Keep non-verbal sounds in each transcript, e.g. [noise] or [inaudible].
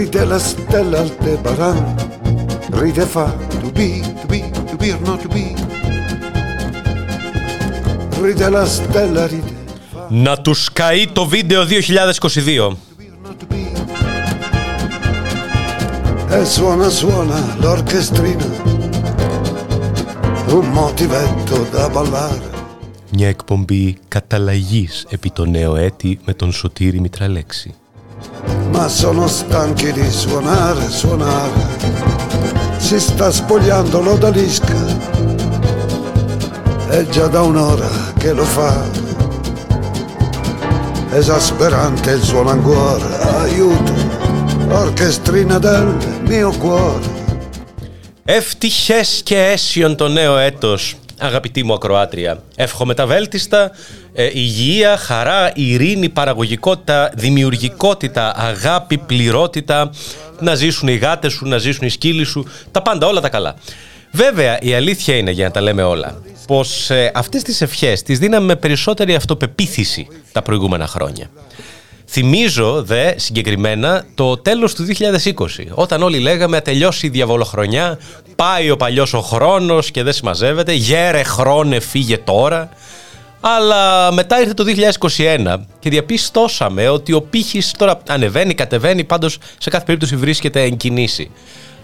Ride la stella Aldebaran Ride fa to be, to be, to be or not to be Ride la stella, ride Να του καεί το βίντεο 2022. E suona, suona l'orchestrina Un motivetto da ballare Μια εκπομπή καταλλαγής επί το νέο έτη με τον Σωτήρη Μητραλέξη. Ma sono stanchi di suonare, suonare Si sta spogliando l'odalisca È già da un'ora che lo fa Esasperante il suono ancora Aiuto, orchestrina del mio cuore Ευτυχές και αίσιον το νέο έτος, αγαπητή μου ακροάτρια. Εύχομαι τα βέλτιστα, ε, υγεία, χαρά, ειρήνη, παραγωγικότητα, δημιουργικότητα, αγάπη, πληρότητα, να ζήσουν οι γάτες σου, να ζήσουν οι σκύλοι σου, τα πάντα, όλα τα καλά. Βέβαια, η αλήθεια είναι, για να τα λέμε όλα, πως ε, αυτές τις ευχές τις δίναμε με περισσότερη αυτοπεποίθηση τα προηγούμενα χρόνια. Θυμίζω δε συγκεκριμένα το τέλος του 2020, όταν όλοι λέγαμε «Α, τελειώσει η διαβολοχρονιά, πάει ο παλιός ο χρόνος και δεν συμμαζεύεται, γέρε χρόνε φύγε τώρα. Αλλά μετά ήρθε το 2021 και διαπιστώσαμε ότι ο πύχης τώρα ανεβαίνει, κατεβαίνει, πάντως σε κάθε περίπτωση βρίσκεται εν κινήσει.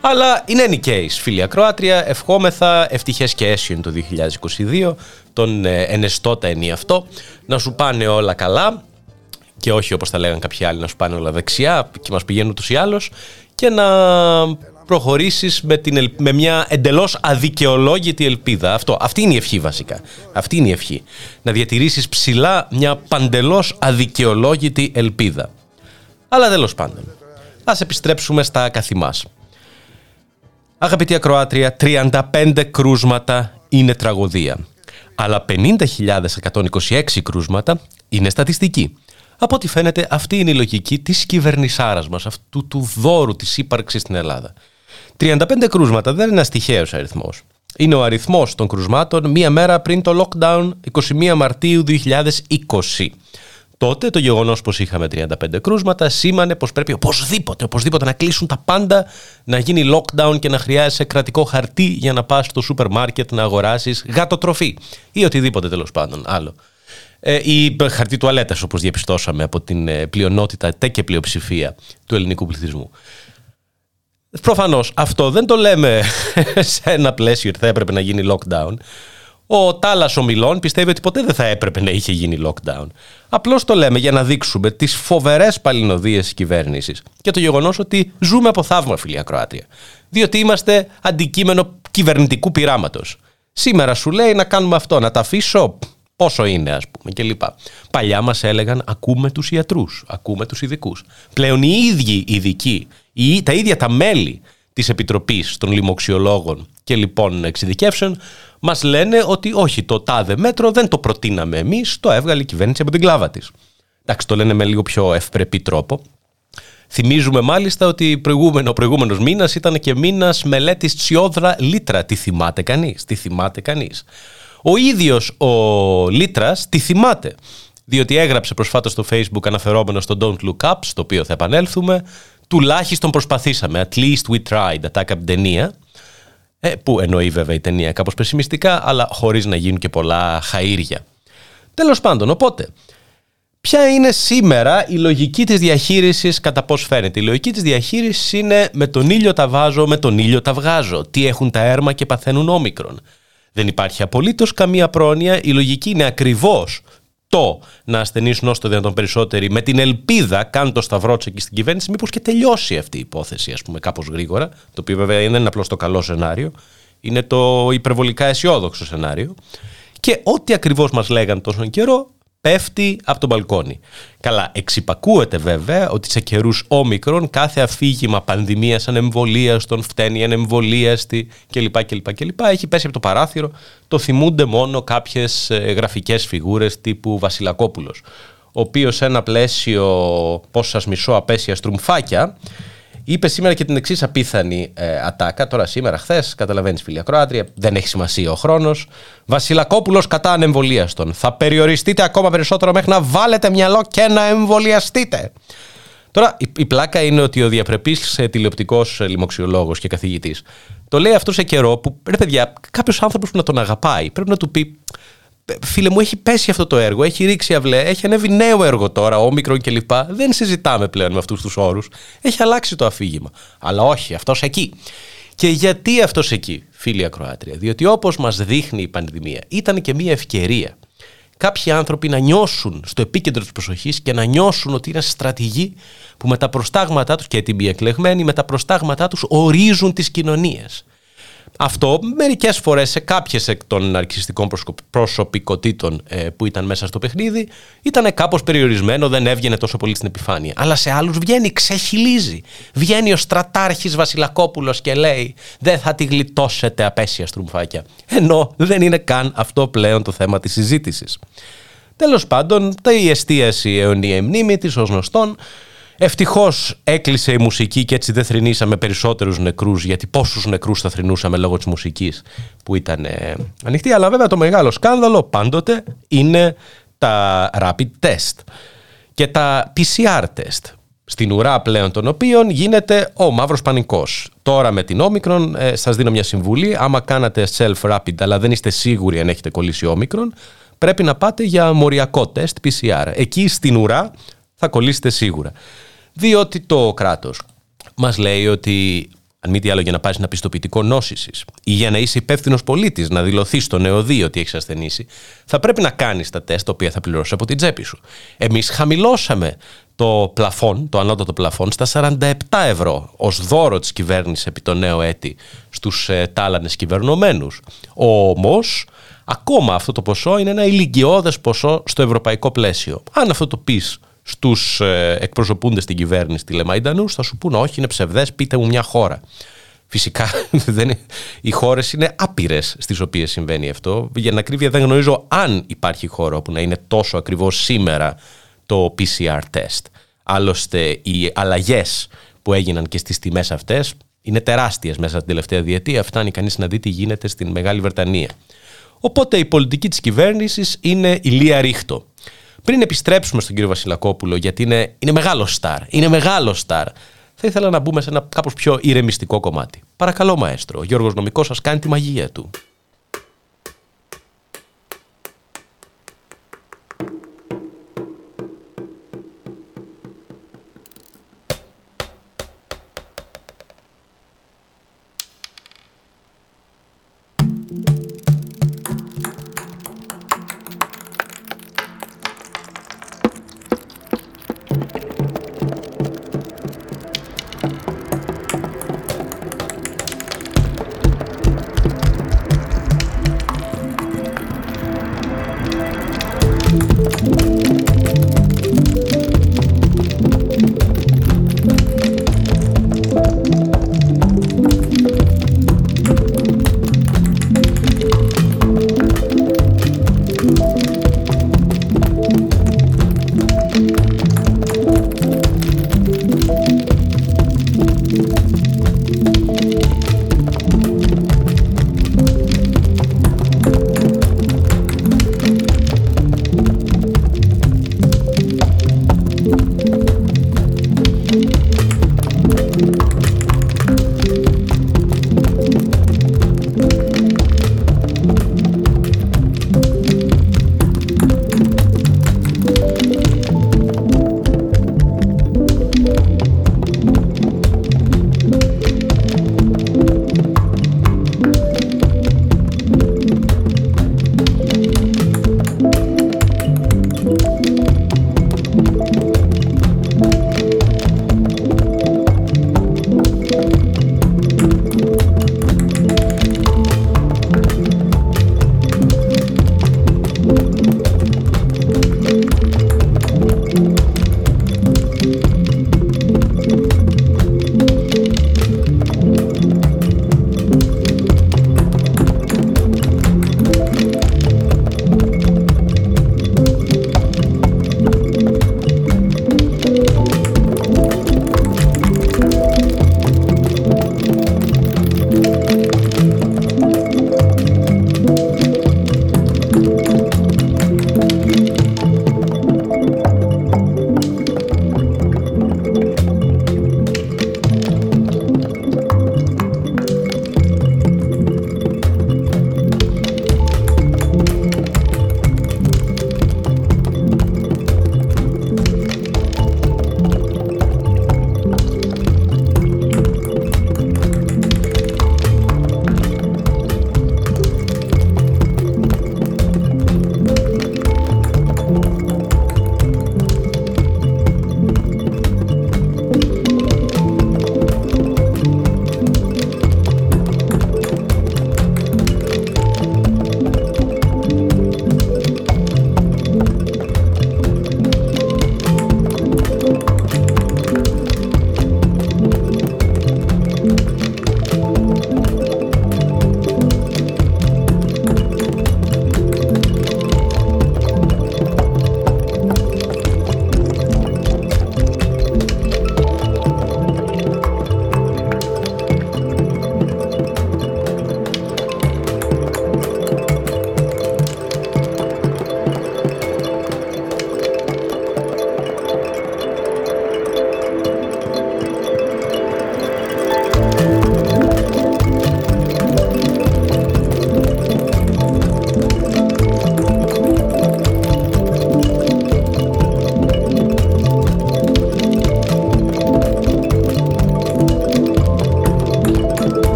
Αλλά είναι any case, φίλοι ακροάτρια. Ευχόμεθα ευτυχές και αίσιον το 2022, τον ε, ενεστώτα αυτό, να σου πάνε όλα καλά και όχι όπως τα λέγανε κάποιοι άλλοι να σου πάνε όλα δεξιά και μας πηγαίνουν ούτως ή άλλως και να προχωρήσεις με, την, ελ- με μια εντελώς αδικαιολόγητη ελπίδα. Αυτό, αυτή είναι η ευχή βασικά. Αυτή είναι η ευχή. Να διατηρήσεις ψηλά μια παντελώς αδικαιολόγητη ελπίδα. Αλλά τέλος πάντων, ας επιστρέψουμε στα καθημάς. Αγαπητή ακροάτρια, 35 κρούσματα είναι τραγωδία. Αλλά 50.126 κρούσματα είναι στατιστική. Από ό,τι φαίνεται αυτή είναι η λογική της κυβερνησάρας μας, αυτού του δώρου της ύπαρξης στην Ελλάδα. 35 κρούσματα δεν είναι ένας τυχαίος αριθμός. Είναι ο αριθμός των κρουσμάτων μία μέρα πριν το lockdown 21 Μαρτίου 2020. Τότε το γεγονός πως είχαμε 35 κρούσματα σήμανε πως πρέπει οπωσδήποτε, οπωσδήποτε να κλείσουν τα πάντα, να γίνει lockdown και να χρειάζεσαι κρατικό χαρτί για να πας στο σούπερ μάρκετ να αγοράσεις γατοτροφή ή οτιδήποτε τέλος πάντων άλλο. Ε, ή χαρτί τουαλέτας όπως διαπιστώσαμε από την ε, πλειονότητα τε και πλειοψηφία του ελληνικού πληθυσμού. Προφανώς αυτό δεν το λέμε [laughs] σε ένα πλαίσιο ότι θα έπρεπε να γίνει lockdown. Ο Τάλλα Ομιλών πιστεύει ότι ποτέ δεν θα έπρεπε να είχε γίνει lockdown. Απλώς το λέμε για να δείξουμε τις φοβερές παλινοδίες της κυβέρνησης και το γεγονός ότι ζούμε από θαύμα, φιλία Κροάτια. Διότι είμαστε αντικείμενο κυβερνητικού πειράματος. Σήμερα σου λέει να κάνουμε αυτό, να τα αφήσω πόσο είναι, ας πούμε, κλπ. Παλιά μας έλεγαν ακούμε τους ιατρούς, ακούμε τους ειδικούς. Πλέον οι ίδιοι ειδικοί, οι, τα ίδια τα μέλη της Επιτροπής των Λοιμοξιολόγων και λοιπόν εξειδικεύσεων μας λένε ότι όχι το τάδε μέτρο δεν το προτείναμε εμείς, το έβγαλε η κυβέρνηση από την κλάβα της. Εντάξει, το λένε με λίγο πιο ευπρεπή τρόπο. Θυμίζουμε μάλιστα ότι προηγούμενο, ο προηγούμενος μήνας ήταν και μήνας μελέτης Τσιόδρα Λίτρα. Τι θυμάται κανείς, τι θυμάται κανείς; Ο ίδιος ο Λίτρας τι θυμάται, διότι έγραψε προσφάτως στο facebook αναφερόμενο στο Don't Look Up, στο οποίο θα επανέλθουμε, τουλάχιστον προσπαθήσαμε, at least we tried, attack από την ταινία, ε, που εννοεί βέβαια η ταινία κάπως πεσημιστικά, αλλά χωρίς να γίνουν και πολλά χαΐρια. Τέλος πάντων, οπότε, ποια είναι σήμερα η λογική της διαχείρισης κατά πώς φαίνεται. Η λογική της διαχείρισης είναι με τον ήλιο τα βάζω, με τον ήλιο τα βγάζω. Τι έχουν τα έρμα και παθαίνουν όμικρον. Δεν υπάρχει απολύτως καμία πρόνοια. Η λογική είναι ακριβώς το να ασθενήσουν όσο το δυνατόν περισσότεροι με την ελπίδα, καν το σταυρότσεκι στην κυβέρνηση, μήπως και τελειώσει αυτή η υπόθεση, ας πούμε, κάπως γρήγορα. Το οποίο βέβαια δεν είναι απλώς το καλό σενάριο, είναι το υπερβολικά αισιόδοξο σενάριο. Και ό,τι ακριβώς μας λέγαν τόσο καιρό, πέφτει από τον μπαλκόνι. Καλά, εξυπακούεται βέβαια ότι σε καιρούς όμικρον κάθε αφήγημα πανδημίας ανεμβολίαστον φταίνει ανεμβολίαστη κλπ. κλπ, κλπ. Έχει πέσει από το παράθυρο. Το θυμούνται μόνο κάποιες γραφικές φιγούρες τύπου Βασιλακόπουλος. Ο οποίος σε ένα πλαίσιο πώ σα μισώ απέσια στρουμφάκια είπε σήμερα και την εξής απίθανη ε, ατάκα. Τώρα, σήμερα, χθες, καταλαβαίνεις, φίλια Ακροάτρια, δεν έχει σημασία ο χρόνος. Βασιλακόπουλος κατά ανεμβολίαστον. Θα περιοριστείτε ακόμα περισσότερο μέχρι να βάλετε μυαλό και να εμβολιαστείτε. Τώρα, η, πλάκα είναι ότι ο διαπρεπής τηλεοπτικός λοιμοξιολόγος και καθηγητής το λέει αυτό σε καιρό που ρε παιδιά, κάποιος άνθρωπος που να τον αγαπάει πρέπει να του πει. Φίλε μου, έχει πέσει αυτό το έργο, έχει ρίξει αυλέ, έχει ανέβει νέο έργο τώρα, όμικρον κλπ. Δεν συζητάμε πλέον με αυτούς τους όρους. Έχει αλλάξει το αφήγημα. Αλλά όχι, αυτός εκεί. Και γιατί αυτός εκεί, φίλοι ακροάτρια, διότι όπως μας δείχνει η πανδημία, ήταν και μια ευκαιρία κάποιοι άνθρωποι να νιώσουν στο επίκεντρο της προσοχής και να νιώσουν ότι είναι στρατηγοί που με τα προστάγματά τους και έτοιμοι εκλεγμένοι με τα προστάγματά τους ορίζουν τις κοινωνίες. Αυτό μερικές φορές σε κάποιες εκ των αρκιστικών προσωπικότητων ε, που ήταν μέσα στο παιχνίδι ήταν κάπως περιορισμένο, δεν έβγαινε τόσο πολύ στην επιφάνεια. Αλλά σε άλλους βγαίνει, ξεχυλίζει. Βγαίνει ο στρατάρχης Βασιλακόπουλος και λέει: Δεν θα τη γλιτώσετε απέσια στρουμφάκια. Ενώ δεν είναι καν αυτό πλέον το θέμα της συζήτησης. Τέλος πάντων, η εστίαση αιωνία μνήμη της ως γνωστόν Ευτυχώς έκλεισε η μουσική και έτσι δεν θρυνήσαμε περισσότερους νεκρούς, γιατί πόσους νεκρούς θα θρυνούσαμε λόγω της μουσικής που ήταν ε, ανοιχτή. Αλλά βέβαια το μεγάλο σκάνδαλο πάντοτε είναι τα rapid test και τα PCR test. Στην ουρά πλέον των οποίων γίνεται ο μαύρος πανικός. Τώρα με την όμικρον ε, σας δίνω μια συμβουλή. Άμα κάνατε self-rapid αλλά δεν είστε σίγουροι αν έχετε κολλήσει όμικρον, πρέπει να πάτε για μοριακό τεστ PCR. Εκεί στην ουρά θα κολλήσετε σίγουρα. Διότι το κράτος μας λέει ότι αν μη τι άλλο για να πάρεις ένα πιστοποιητικό νόσησης ή για να είσαι υπεύθυνος πολίτης, να δηλωθείς στο νεοδί ότι έχεις ασθενήσει, θα πρέπει να κάνεις τα τεστ τα οποία θα πληρώσει από την τσέπη σου. Εμείς χαμηλώσαμε το πλαφόν, το ανώτατο πλαφόν, στα 47 ευρώ ως δώρο της κυβέρνησης επί το νέο έτη στους ε, τάλανες κυβερνωμένους. Όμως, ακόμα αυτό το ποσό είναι ένα ηλικιώδες ποσό στο ευρωπαϊκό πλαίσιο. Αν αυτό το πεις στους ε, εκπροσωπούντες στην κυβέρνηση τηλεμαϊντανού, θα σου πούνε όχι, είναι ψευδές, πείτε μου μια χώρα. Φυσικά [laughs] δεν οι χώρες είναι άπειρες στις οποίες συμβαίνει αυτό. Για να ακρίβεια δεν γνωρίζω αν υπάρχει χώρο όπου να είναι τόσο ακριβώς σήμερα το PCR test. Άλλωστε οι αλλαγές που έγιναν και στις τιμές αυτές είναι τεράστιες μέσα την τελευταία διετία. Φτάνει κανείς να δει τι γίνεται στην Μεγάλη Βρετανία. Οπότε η πολιτική της κυβέρνησης είναι ηλία ρίχτο. Πριν επιστρέψουμε στον κύριο Βασιλακόπουλο, γιατί είναι, είναι μεγάλο στάρ, είναι μεγάλο στάρ, θα ήθελα να μπούμε σε ένα κάπως πιο ηρεμιστικό κομμάτι. Παρακαλώ, Μαέστρο, ο Γιώργος Νομικός σας κάνει τη μαγεία του.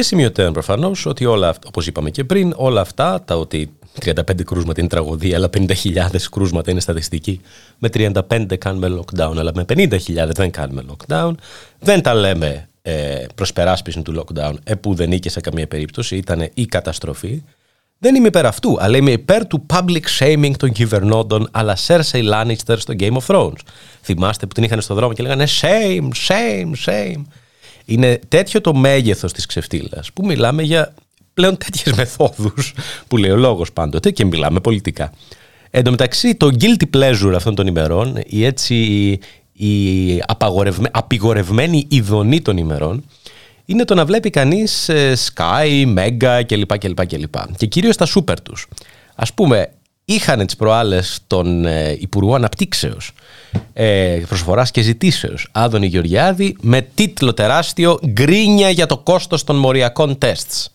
Και σημειωτέων προφανώς ότι όλα αυτά, όπως είπαμε και πριν, όλα αυτά, τα ότι 35 κρούσματα είναι τραγωδία, αλλά 50.000 κρούσματα είναι στατιστική. Με 35 κάνουμε lockdown, αλλά με 50.000 δεν κάνουμε lockdown. Δεν τα λέμε ε, προσπεράσπιση του lockdown, επού δεν νίκησε σε καμία περίπτωση, ήταν η καταστροφή. Δεν είμαι υπέρ αυτού, αλλά είμαι υπέρ του public shaming των κυβερνώντων αλλά Cersei Lannister στο Game of Thrones. Θυμάστε που την είχαν στο δρόμο και λέγανε shame, shame, shame. Είναι τέτοιο το μέγεθος της ξεφτύλας που μιλάμε για πλέον τέτοιες μεθόδους που λέει ο λόγος πάντοτε και μιλάμε πολιτικά. Εν τω μεταξύ το guilty pleasure αυτών των ημερών, η έτσι η απειγορευμένη ειδονή των ημερών, είναι το να βλέπει κανείς ε, Sky, Mega κλπ. κλπ, κλπ. Και κυρίως τα σούπερ τους. Ας πούμε, είχαν τις προάλλες τον ε, Υπουργό Αναπτύξεως, ε, προσφοράς και ζητήσεως, Άδωνη Γεωργιάδη, με τίτλο τεράστιο «Γκρίνια για το κόστος των μοριακών τεστς».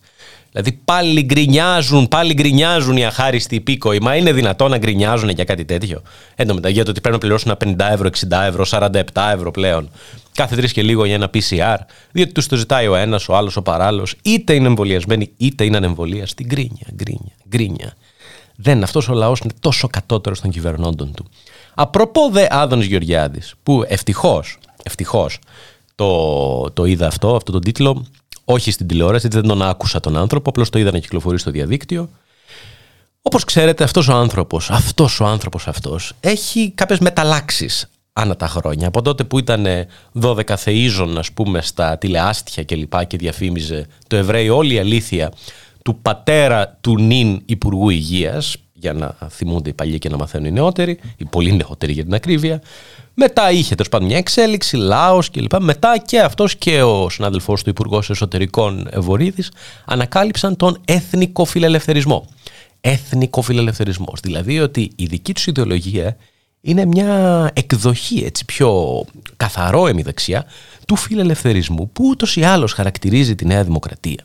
Δηλαδή πάλι γκρινιάζουν, πάλι γκρινιάζουν οι αχάριστοι υπήκοοι. Μα είναι δυνατόν να γκρινιάζουν για κάτι τέτοιο; Εν μετά για το ότι πρέπει να πληρώσουν 50 ευρώ, 60 ευρώ, 47 ευρώ πλέον. Κάθε τρεις και λίγο για ένα PCR. Διότι τους το ζητάει ο ένας, ο άλλος, ο παράλληλος. Είτε είναι εμβολιασμένοι, είτε είναι ανεμβολίαστοι. Γκρίνια, γκρίνια, γκρίνια. Δεν, αυτός ο λαός είναι τόσο κατώτερος των κυβερνώντων του. Απροπό δε Άδωνης Γεωργιάδης, που ευτυχώς, ευτυχώς το, το είδα αυτό, αυτό τον τίτλο, όχι στην τηλεόραση, δεν τον άκουσα τον άνθρωπο, απλώς το είδα να κυκλοφορεί στο διαδίκτυο. Όπως ξέρετε, αυτός ο άνθρωπος, αυτός ο άνθρωπος αυτός, έχει κάποιες μεταλλάξεις ανά τα χρόνια. Από τότε που ήταν 12 θείζων, ας πούμε, στα τηλεάστια και λοιπά και διαφήμιζε το Εβραίο όλη η αλήθεια του πατέρα του νυν Υπουργού Υγείας, για να θυμούνται οι παλιοί και να μαθαίνουν οι νεότεροι, οι πολύ νεότεροι για την ακρίβεια. Μετά είχε τέλος πάντων μια εξέλιξη, λαό κλπ. Μετά και αυτός και ο συνάδελφός του Υπουργός Εσωτερικών Βορύδη ανακάλυψαν τον εθνικό φιλελευθερισμό. Εθνικό φιλελευθερισμό. Δηλαδή ότι η δική τους ιδεολογία είναι μια εκδοχή έτσι πιο καθαρό εμιδεξιά του φιλελευθερισμού που ούτως ή άλλως χαρακτηρίζει τη Νέα Δημοκρατία.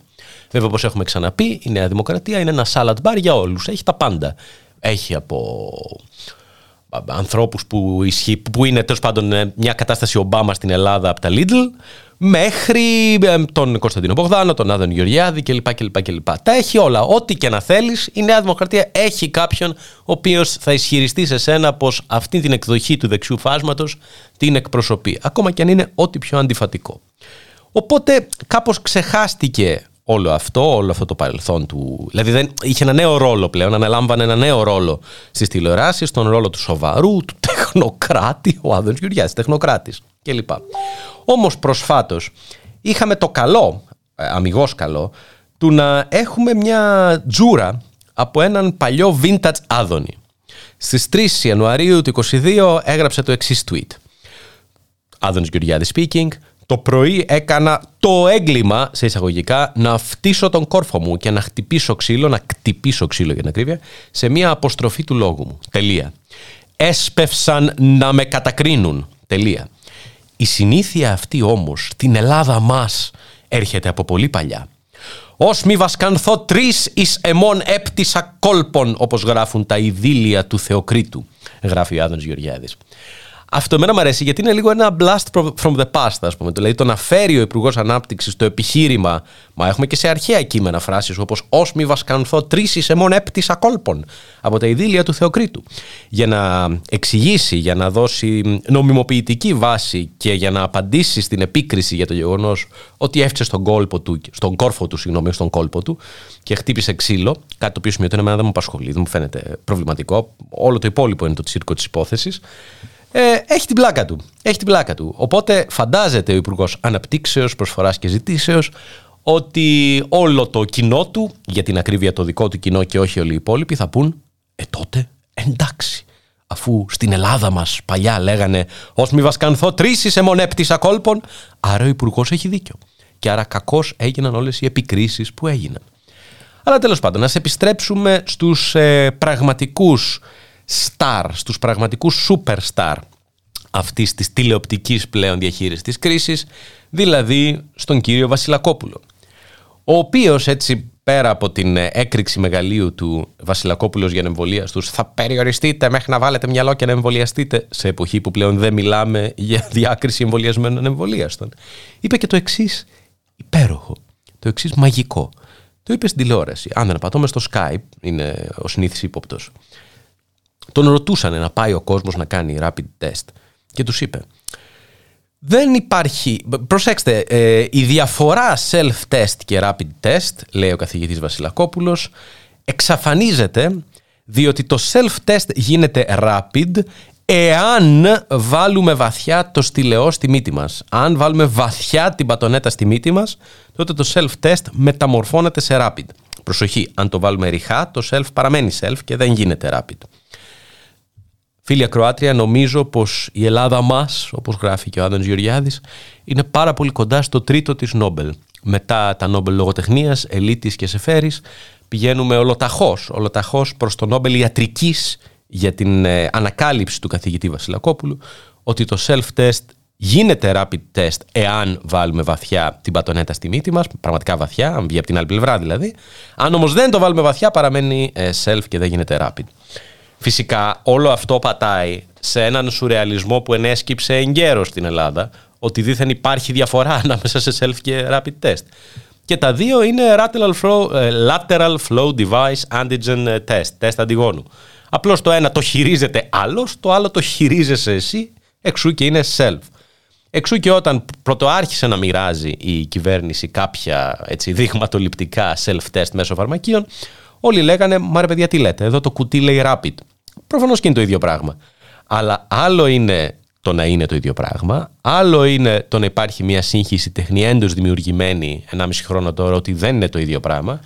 Βέβαια, όπως έχουμε ξαναπεί, η Νέα Δημοκρατία είναι ένα salad bar για όλους. Έχει τα πάντα. Έχει από ανθρώπους που, που είναι τέλος πάντων ε, μια κατάσταση Ομπάμα στην Ελλάδα από τα Lidl μέχρι ε, τον Κωνσταντίνο Μπογδάνο, τον Άδων Γεωργιάδη κλπ. κλπ, κλπ. Τα έχει όλα. Ό,τι και να θέλεις, η Νέα Δημοκρατία έχει κάποιον ο οποίος θα ισχυριστεί σε σένα πως αυτή την εκδοχή του δεξιού φάσματος την εκπροσωπεί. Ακόμα και αν είναι ό,τι πιο αντιφατικό. Οπότε κάπως ξεχάστηκε όλο αυτό, όλο αυτό το παρελθόν του. Δηλαδή δεν, είχε ένα νέο ρόλο πλέον, αναλάμβανε ένα νέο ρόλο στις τηλεοράσεις, τον ρόλο του σοβαρού, του τεχνοκράτη, ο Άδωνο Γεωργιάδης, τεχνοκράτης κλπ. Όμως προσφάτως είχαμε το καλό, ε, αμυγός καλό, του να έχουμε μια τζούρα από έναν παλιό vintage Άδωνη. Στις 3 Ιανουαρίου του 2022 έγραψε το εξής tweet. Άδωνης Γεωργιάδης speaking. Το πρωί έκανα το έγκλημα, σε εισαγωγικά, να φτύσω τον κόρφο μου και να χτυπήσω ξύλο, να κτυπήσω ξύλο για την ακρίβεια, σε μια αποστροφή του λόγου μου. Τελεία. Έσπευσαν να με κατακρίνουν. Τελεία. Η συνήθεια αυτή όμως, την Ελλάδα μας, έρχεται από πολύ παλιά. Ως μη βασκανθώ τρεις εις εμών έπτυσα κόλπων, όπως γράφουν τα ειδήλια του Θεοκρίτου, γράφει ο Άδωνος Γεωργιάδης. Αυτό εμένα μου αρέσει γιατί είναι λίγο ένα blast from the past, ας πούμε. Δηλαδή το να φέρει ο Υπουργός Ανάπτυξης το επιχείρημα. Μα έχουμε και σε αρχαία κείμενα φράσεις όπως Ω μη βασκανθώ τρίσης εμών έπτυσα κόλπων από τα ειδήλια του Θεοκρίτου. Για να εξηγήσει, για να δώσει νομιμοποιητική βάση και για να απαντήσει στην επίκριση για το γεγονός ότι έφτιαξε στον, κόλπο του, στον κόρφο του, συγγνώμη, στον κόλπο του και χτύπησε ξύλο. Κάτι το οποίο σημαίνει ότι εμένα δεν μου απασχολεί, δεν μου φαίνεται προβληματικό. Όλο το υπόλοιπο είναι το τσίρκο της υπόθεσης ε, έχει την πλάκα του. Έχει την πλάκα του. Οπότε φαντάζεται ο Υπουργός Αναπτύξεως, Προσφοράς και Ζητήσεως ότι όλο το κοινό του, για την ακρίβεια το δικό του κοινό και όχι όλοι οι υπόλοιποι, θα πούν Ε τότε εντάξει. Αφού στην Ελλάδα μας παλιά λέγανε Ω μη βασκανθώ τρεις σε μονέπτησα κόλπων, άρα ο Υπουργός έχει δίκιο. Και άρα κακώς έγιναν όλες οι επικρίσεις που έγιναν. Αλλά τέλος πάντων, να επιστρέψουμε στους ε, πραγματικούς star, στους πραγματικούς superstar αυτής της τηλεοπτικής πλέον διαχείρισης της κρίσης, δηλαδή στον κύριο Βασιλακόπουλο. Ο οποίος έτσι πέρα από την έκρηξη μεγαλείου του Βασιλακόπουλος για εμβολία του, θα περιοριστείτε μέχρι να βάλετε μυαλό και να εμβολιαστείτε σε εποχή που πλέον δεν μιλάμε για διάκριση εμβολιασμένων εμβολίαστων. Είπε και το εξής υπέροχο. το εξής μαγικό. Το είπε στην τηλεόραση. Αν δεν απατώμε στο Skype, είναι ο συνήθις ύποπτος. Τον ρωτούσαν να πάει ο κόσμος να κάνει rapid test και τους είπε. Δεν υπάρχει. Προσέξτε, ε, η διαφορά self-test και rapid test, λέει ο καθηγητής Βασιλακόπουλος, εξαφανίζεται διότι το self-test γίνεται rapid εάν βάλουμε βαθιά το στυλεό στη μύτη μας. Αν βάλουμε βαθιά την πατονέτα στη μύτη μας, τότε το self-test μεταμορφώνεται σε rapid. Προσοχή, αν το βάλουμε ριχά, το self παραμένει self και δεν γίνεται rapid. Φίλια Κροάτρια, νομίζω πως η Ελλάδα μας, όπως γράφει και ο Άδωνος Γεωργιάδης, είναι πάρα πολύ κοντά στο τρίτο της Νόμπελ. Μετά τα Νόμπελ λογοτεχνίας, Ελίτης και Σεφέρης, πηγαίνουμε ολοταχώς, ολοταχώς προς το Νόμπελ ιατρικής για την ε, ανακάλυψη του καθηγητή Βασιλακόπουλου ότι το self-test γίνεται rapid test εάν βάλουμε βαθιά την πατονέτα στη μύτη μας, πραγματικά βαθιά, αν βγει από την άλλη πλευρά δηλαδή. Αν όμως δεν το βάλουμε βαθιά παραμένει ε, self και δεν γίνεται rapid. Φυσικά όλο αυτό πατάει σε έναν σουρεαλισμό που ενέσκυψε εγκαίρως στην Ελλάδα, ότι δήθεν υπάρχει διαφορά [laughs] ανάμεσα σε self και rapid test. Και τα δύο είναι lateral flow, ε, lateral flow device antigen test, τεστ αντιγόνου. Απλώς το ένα το χειρίζεται άλλος, το άλλο το χειρίζεσαι εσύ, εξού και είναι self. Εξού και όταν πρωτοάρχισε να μοιράζει η κυβέρνηση κάποια έτσι, δειγματοληπτικά self-test μέσω φαρμακείων, όλοι λέγανε «Μα ρε παιδιά τι λέτε, εδώ το κουτί λέει rapid». Προφανώς και είναι το ίδιο πράγμα. Αλλά άλλο είναι το να είναι το ίδιο πράγμα, άλλο είναι το να υπάρχει μια σύγχυση τεχνιέντος δημιουργημένη 1,5 χρόνο τώρα ότι δεν είναι το ίδιο πράγμα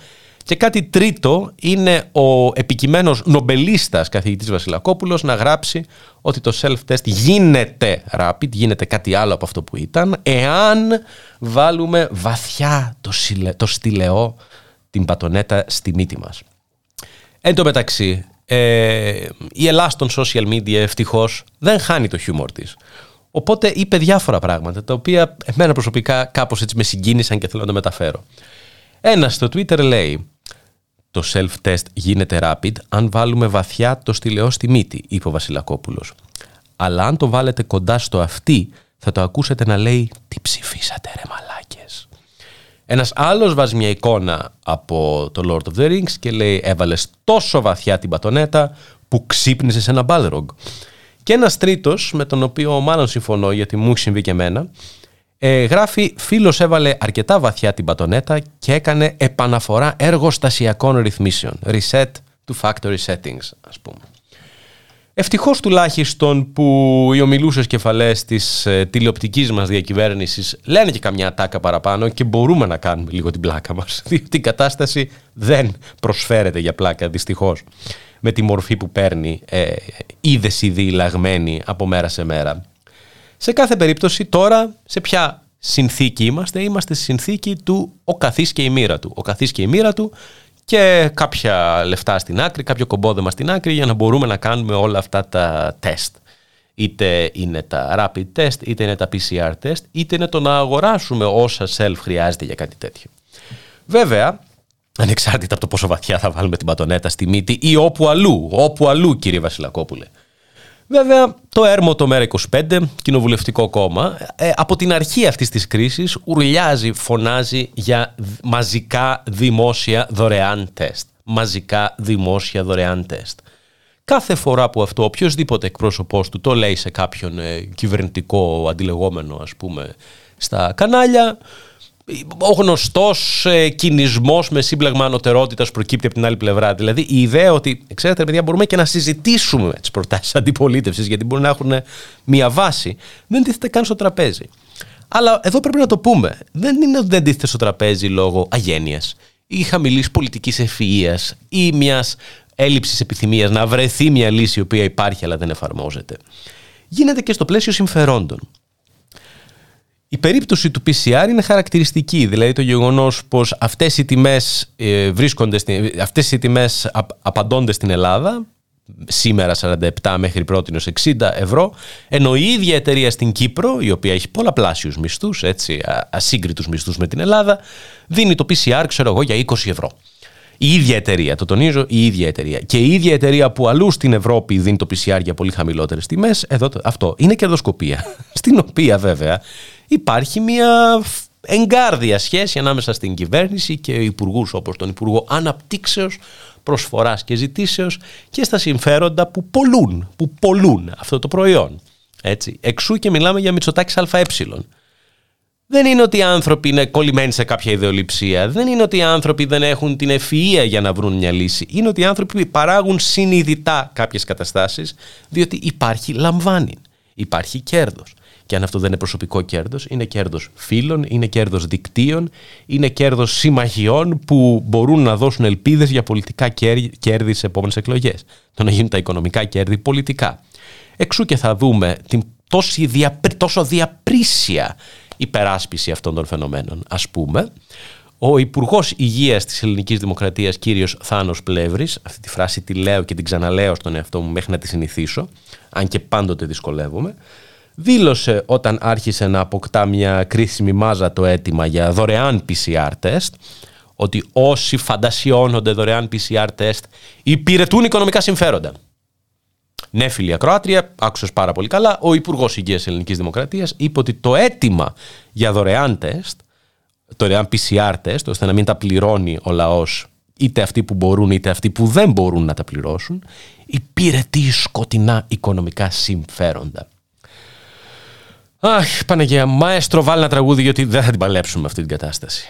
και κάτι τρίτο είναι ο επικειμένος νομπελίστας καθηγητής Βασιλακόπουλος να γράψει ότι το self-test γίνεται rapid, γίνεται κάτι άλλο από αυτό που ήταν, εάν βάλουμε βαθιά το, το στυλεό την πατονέτα στη μύτη μας. Εν τω μεταξύ, ε, η Ελλάδα των social media ευτυχώς δεν χάνει το χιούμορ της. Οπότε είπε διάφορα πράγματα, τα οποία εμένα προσωπικά κάπως έτσι με συγκίνησαν και θέλω να το μεταφέρω. Ένας στο Twitter λέει το self-test γίνεται rapid αν βάλουμε βαθιά το στυλεό στη μύτη, είπε ο Βασιλακόπουλος. Αλλά αν το βάλετε κοντά στο αυτί, θα το ακούσετε να λέει «Τι ψηφίσατε ρε μαλάκες». Ένας άλλος βάζει μια εικόνα από το Lord of the Rings και λέει «Έβαλες τόσο βαθιά την πατονέτα που ξύπνησες σε ένα Balrog». Και ένας τρίτος, με τον οποίο μάλλον συμφωνώ γιατί μου έχει συμβεί και εμένα, ε, γράφει φίλος έβαλε αρκετά βαθιά την πατονέτα και έκανε επαναφορά εργοστασιακών ρυθμίσεων. Reset to factory settings ας πούμε. Ευτυχώς τουλάχιστον που οι ομιλούσες κεφαλές της ε, τηλεοπτικής μας διακυβέρνησης λένε και καμιά τάκα παραπάνω και μπορούμε να κάνουμε λίγο την πλάκα μας. [laughs] Διότι η κατάσταση δεν προσφέρεται για πλάκα, δυστυχώς. Με τη μορφή που παίρνει, ε, είδες ήδη λαγμένη από μέρα σε μέρα. Σε κάθε περίπτωση τώρα σε ποια συνθήκη είμαστε, είμαστε στη συνθήκη του ο καθής και η μοίρα του. Ο καθής και η μοίρα του και κάποια λεφτά στην άκρη, κάποιο κομπόδεμα στην άκρη για να μπορούμε να κάνουμε όλα αυτά τα τεστ. Είτε είναι τα rapid test, είτε είναι τα PCR test, είτε είναι το να αγοράσουμε όσα self χρειάζεται για κάτι τέτοιο. Βέβαια, ανεξάρτητα από το πόσο βαθιά θα βάλουμε την πατονέτα στη μύτη ή όπου αλλού, όπου αλλού κύριε Βασιλακόπουλε. Βέβαια, το έρμο το ΜΕΡΑ25, κοινοβουλευτικό κόμμα, ε, από την αρχή αυτής της κρίσης ουρλιάζει, φωνάζει για μαζικά δημόσια δωρεάν τεστ. Μαζικά δημόσια δωρεάν τεστ. Κάθε φορά που αυτό οποιοδήποτε εκπρόσωπός του το λέει σε κάποιον ε, κυβερνητικό αντιλεγόμενο, ας πούμε, στα κανάλια, ο γνωστός ε, κινησμός με σύμπλεγμα ανωτερότητας προκύπτει από την άλλη πλευρά. Δηλαδή η ιδέα ότι, ξέρετε, παιδιά, μπορούμε και να συζητήσουμε τις προτάσεις αντιπολίτευσης, γιατί μπορεί να έχουν μια βάση, δεν τίθεται καν στο τραπέζι. Αλλά εδώ πρέπει να το πούμε. Δεν είναι ότι δεν τίθεται στο τραπέζι λόγω αγένειας ή χαμηλής πολιτικής ευφυα ή μιας έλλειψης επιθυμίας να βρεθεί μια λύση η οποία υπάρχει αλλά δεν εφαρμόζεται. Γίνεται και στο πλαίσιο συμφερόντων. Η περίπτωση του PCR είναι χαρακτηριστική, δηλαδή το γεγονός πως αυτές οι τιμές, ε, βρίσκονται στην, αυτές οι τιμές απαντώνται στην Ελλάδα, σήμερα 47 μέχρι πρώτη 60 ευρώ, ενώ η ίδια εταιρεία στην Κύπρο, η οποία έχει πολλαπλάσιους μισθούς, έτσι, ασύγκριτους μισθούς με την Ελλάδα, δίνει το PCR, ξέρω εγώ, για 20 ευρώ. Η ίδια εταιρεία, το τονίζω, η ίδια εταιρεία. Και η ίδια εταιρεία που αλλού στην Ευρώπη δίνει το PCR για πολύ χαμηλότερες τιμές, εδώ αυτό είναι κερδοσκοπία. [laughs] Στην οποία βέβαια υπάρχει μια εγκάρδια σχέση ανάμεσα στην κυβέρνηση και υπουργούς όπως τον Υπουργό Αναπτύξεως, Προσφοράς και Ζητήσεως και στα συμφέροντα που πολλούν, που πολλούν αυτό το προϊόν. Έτσι. Εξού και μιλάμε για Μητσοτάκης ΑΕ. Δεν είναι ότι οι άνθρωποι είναι κολλημένοι σε κάποια ιδεολειψία. Δεν είναι ότι οι άνθρωποι δεν έχουν την ευφυΐα για να βρουν μια λύση. Είναι ότι οι άνθρωποι παράγουν συνειδητά κάποιες καταστάσεις διότι υπάρχει λαμβάνει. Υπάρχει κέρδος. Και αν αυτό δεν είναι προσωπικό κέρδος, είναι κέρδος φίλων, είναι κέρδος δικτύων, είναι κέρδος συμμαχιών που μπορούν να δώσουν ελπίδες για πολιτικά κέρδη σε επόμενες εκλογές. Το να γίνουν τα οικονομικά κέρδη πολιτικά. Εξού και θα δούμε την τόσο διαπρίσια υπεράσπιση αυτών των φαινομένων. Ας πούμε, ο Υπουργός Υγείας της Ελληνικής Δημοκρατίας, κύριος Θάνος Πλεύρης, αυτή τη φράση τη λέω και την ξαναλέω στον εαυτό μου μέχρι να τη συνηθίσω, αν και πάντοτε δυσκολεύομαι, δήλωσε όταν άρχισε να αποκτά μια κρίσιμη μάζα το αίτημα για δωρεάν PCR test, ότι όσοι φαντασιώνονται δωρεάν PCR test υπηρετούν οικονομικά συμφέροντα. Ναι, φίλη ακροάτρια, άκουσες πάρα πολύ καλά. Ο Υπουργός Υγείας Ελληνικής Δημοκρατίας είπε ότι το αίτημα για δωρεάν τεστ, δωρεάν PCR τεστ, ώστε να μην τα πληρώνει ο λαός, είτε αυτοί που μπορούν είτε αυτοί που δεν μπορούν να τα πληρώσουν, υπηρετεί σκοτεινά οικονομικά συμφέροντα. Αχ, Παναγία, μαέστρο βάλει ένα τραγούδι γιατί δεν θα την παλέψουμε αυτή την κατάσταση.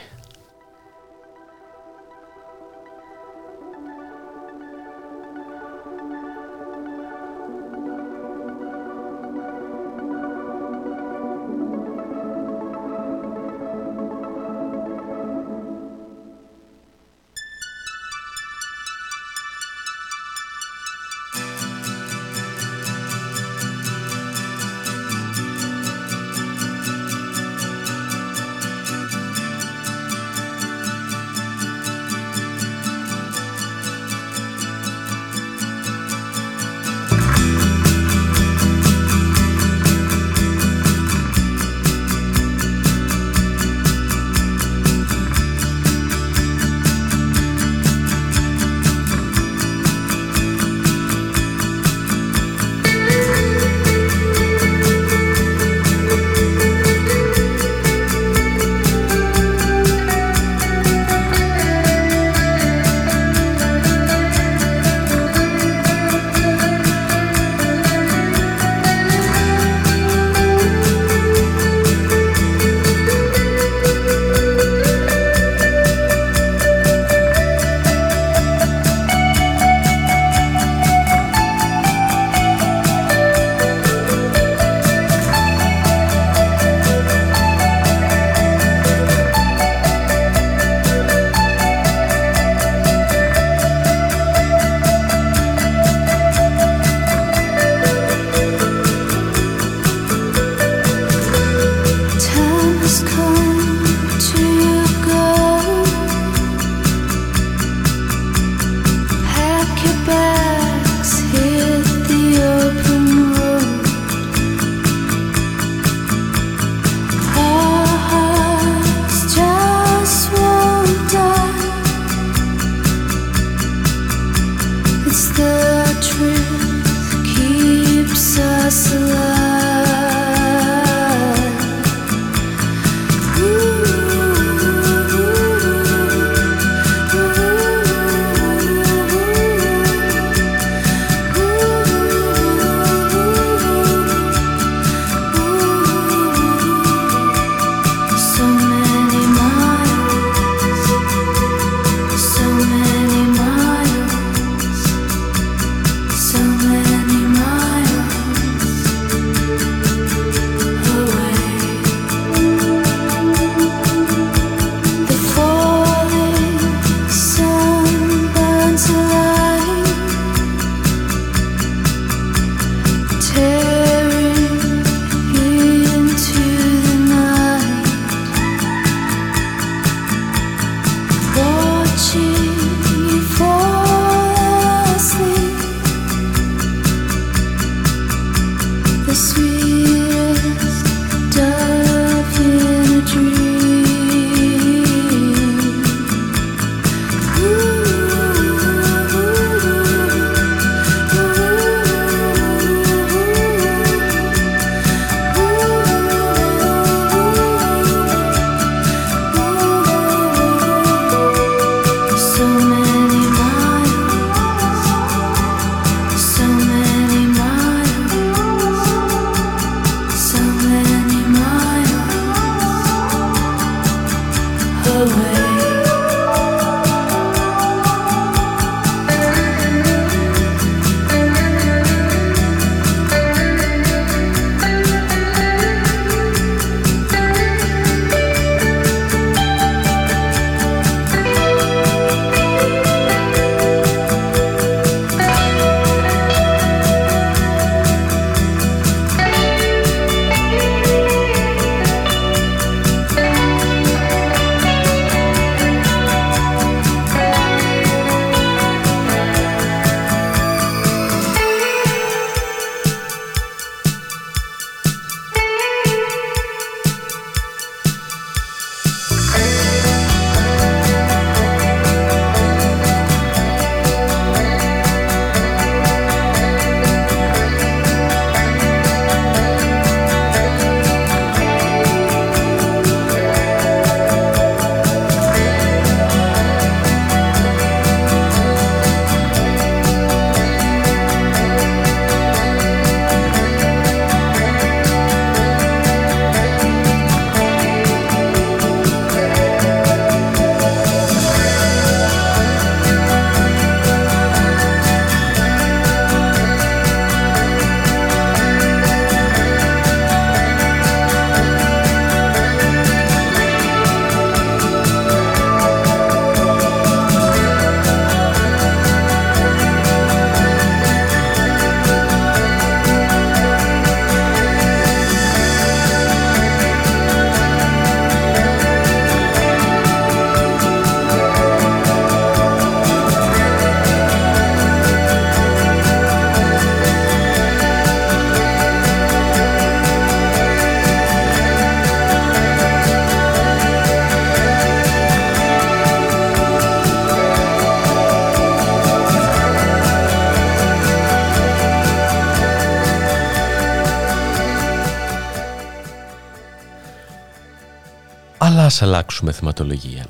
Ας αλλάξουμε θεματολογία.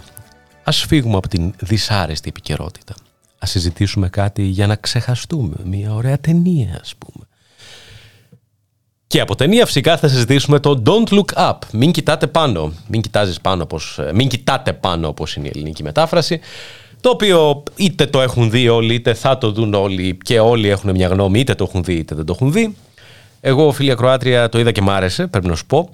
Ας φύγουμε από την δυσάρεστη επικαιρότητα. Ας συζητήσουμε κάτι για να ξεχαστούμε. Μια ωραία ταινία ας πούμε. Και από ταινία φυσικά θα συζητήσουμε το Don't Look Up. Μην κοιτάτε πάνω. Μην κοιτάζεις πάνω όπως, ε, μην κοιτάτε πάνω όπως είναι η ελληνική μετάφραση. Το οποίο είτε το έχουν δει όλοι είτε θα το δουν όλοι και όλοι έχουν μια γνώμη είτε το έχουν δει είτε δεν το έχουν δει. Εγώ φίλια Κροάτρια το είδα και μ' άρεσε πρέπει να σου πω.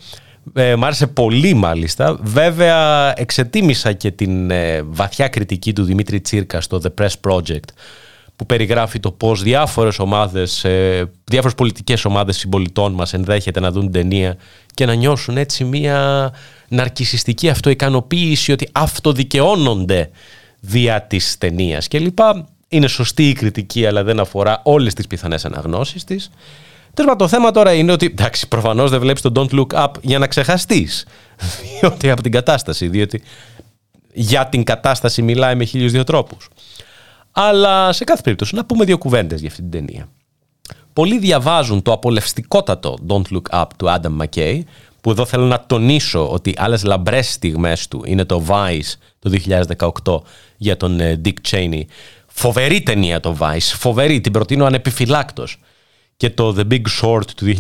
Ε, μ' άρεσε πολύ μάλιστα. Βέβαια εξετίμησα και την ε, βαθιά κριτική του Δημήτρη Τσίρκα στο The Press Project που περιγράφει το πώς διάφορες ομάδες, ε, διάφορες πολιτικές ομάδες συμπολιτών μας ενδέχεται να δουν την ταινία και να νιώσουν έτσι μια ναρκισιστική αυτοικανοποίηση ότι αυτοδικαιώνονται δια της ταινίας κλπ. Είναι σωστή η κριτική αλλά δεν αφορά όλες τις πιθανές αναγνώσεις της. Τέλος το θέμα τώρα είναι ότι εντάξει, προφανώς δεν βλέπεις τον Don't Look Up για να ξεχαστείς. Διότι από την κατάσταση. Διότι για την κατάσταση μιλάει με χίλιους δύο τρόπους. Αλλά σε κάθε περίπτωση να πούμε δύο κουβέντες για αυτή την ταινία. Πολλοί διαβάζουν το απολευστικότατο Don't Look Up του Adam McKay, που εδώ θέλω να τονίσω ότι άλλες λαμπρές στιγμές του είναι το Vice το 2018 για τον ε, Dick Cheney. Φοβερή ταινία το Vice, φοβερή, την προτείνω ανεπιφυλάκτος και το The Big Short του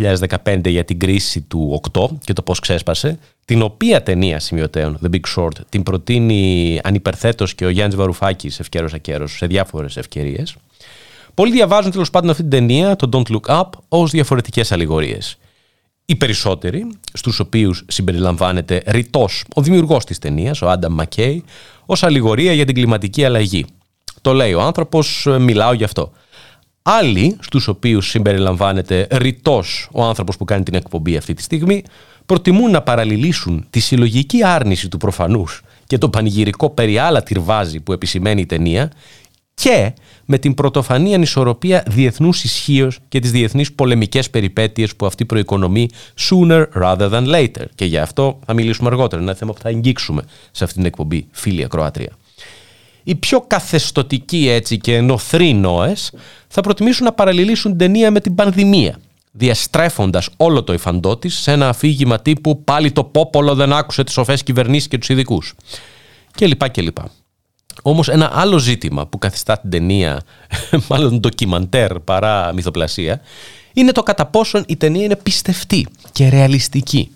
2015 για την κρίση του 8 και το πώς ξέσπασε, την οποία ταινία σημειωτέων, The Big Short, την προτείνει ανυπερθέτως και ο Γιάννης Βαρουφάκης ευκαιρός ακέρος σε διάφορες ευκαιρίες. Πολλοί διαβάζουν τέλος πάντων αυτή την ταινία, το Don't Look Up, ως διαφορετικές αλληγορίες. Οι περισσότεροι, στους οποίους συμπεριλαμβάνεται ρητός ο δημιουργός της ταινίας, ο Άνταμ Μακέι, ως αλληγορία για την κλιματική αλλαγή. Το λέει ο άνθρωπος, μιλάω γι' αυτό. Άλλοι, στους οποίους συμπεριλαμβάνεται ρητός ο άνθρωπος που κάνει την εκπομπή αυτή τη στιγμή, προτιμούν να παραλληλήσουν τη συλλογική άρνηση του προφανούς και το πανηγυρικό περί άλλα τυρβάζι που επισημαίνει η ταινία και με την πρωτοφανή ανισορροπία διεθνούς ισχύως και τις διεθνείς πολεμικές περιπέτειες που αυτή προοικονομεί sooner rather than later. Και για αυτό θα μιλήσουμε αργότερα, ένα θέμα που θα εγγίξουμε σε αυτή την εκπομπή, φίλια Κροατρία οι πιο καθεστοτικοί έτσι και νοθροί νόες θα προτιμήσουν να παραλληλήσουν την ταινία με την πανδημία, διαστρέφοντας όλο το υφαντό της σε ένα αφήγημα τύπου «Πάλι το πόπολο δεν άκουσε τις σοφές κυβερνήσεις και τους ειδικούς. Και λοιπά και λοιπά. Όμως ένα άλλο ζήτημα που καθιστά την ταινία, [laughs] μάλλον ντοκιμαντέρ παρά μυθοπλασία, είναι το κατά πόσον η ταινία είναι πιστευτή και ρεαλιστική.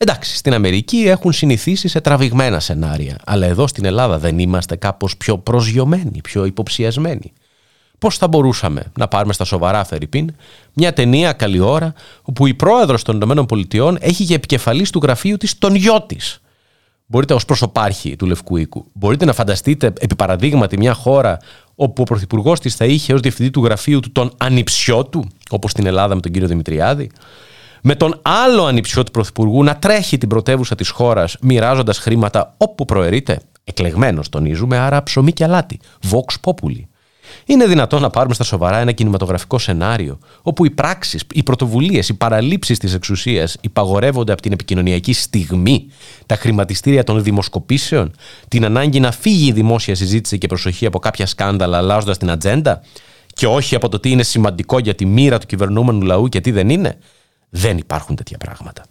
Εντάξει, στην Αμερική έχουν συνηθίσει σε τραβηγμένα σενάρια, αλλά εδώ στην Ελλάδα δεν είμαστε κάπως πιο προσγειωμένοι, πιο υποψιασμένοι. Πώς θα μπορούσαμε να πάρουμε στα σοβαρά, Φερρυπίν, μια ταινία καλή ώρα, όπου η πρόεδρος των ΗΠΑ έχει για επικεφαλής του γραφείου της τον γιο της. Μπορείτε ως προσωπάρχη του Λευκού Οίκου, μπορείτε να φανταστείτε επί παραδείγματι μια χώρα όπου ο πρωθυπουργός της θα είχε ως διευθυντή του γραφείου του τον ανιψιό του, όπως στην Ελλάδα με τον κύριο Δημητριάδη, με τον άλλο ανιψιό του Πρωθυπουργού να τρέχει την πρωτεύουσα της χώρας μοιράζοντας χρήματα όπου προαιρείται. Εκλεγμένος, τονίζουμε, άρα ψωμί και αλάτι. Vox Populi. Είναι δυνατόν να πάρουμε στα σοβαρά ένα κινηματογραφικό σενάριο, όπου οι πράξεις, οι πρωτοβουλίες, οι παραλήψεις της εξουσίας υπαγορεύονται από την επικοινωνιακή στιγμή, τα χρηματιστήρια των δημοσκοπήσεων, την ανάγκη να φύγει η δημόσια συζήτηση και προσοχή από κάποια σκάνδαλα, αλλάζοντας την ατζέντα, και όχι από το τι είναι σημαντικό για τη μοίρα του κυβερνούμενου λαού και τι δεν είναι. Δεν υπάρχουν τέτοια πράγματα.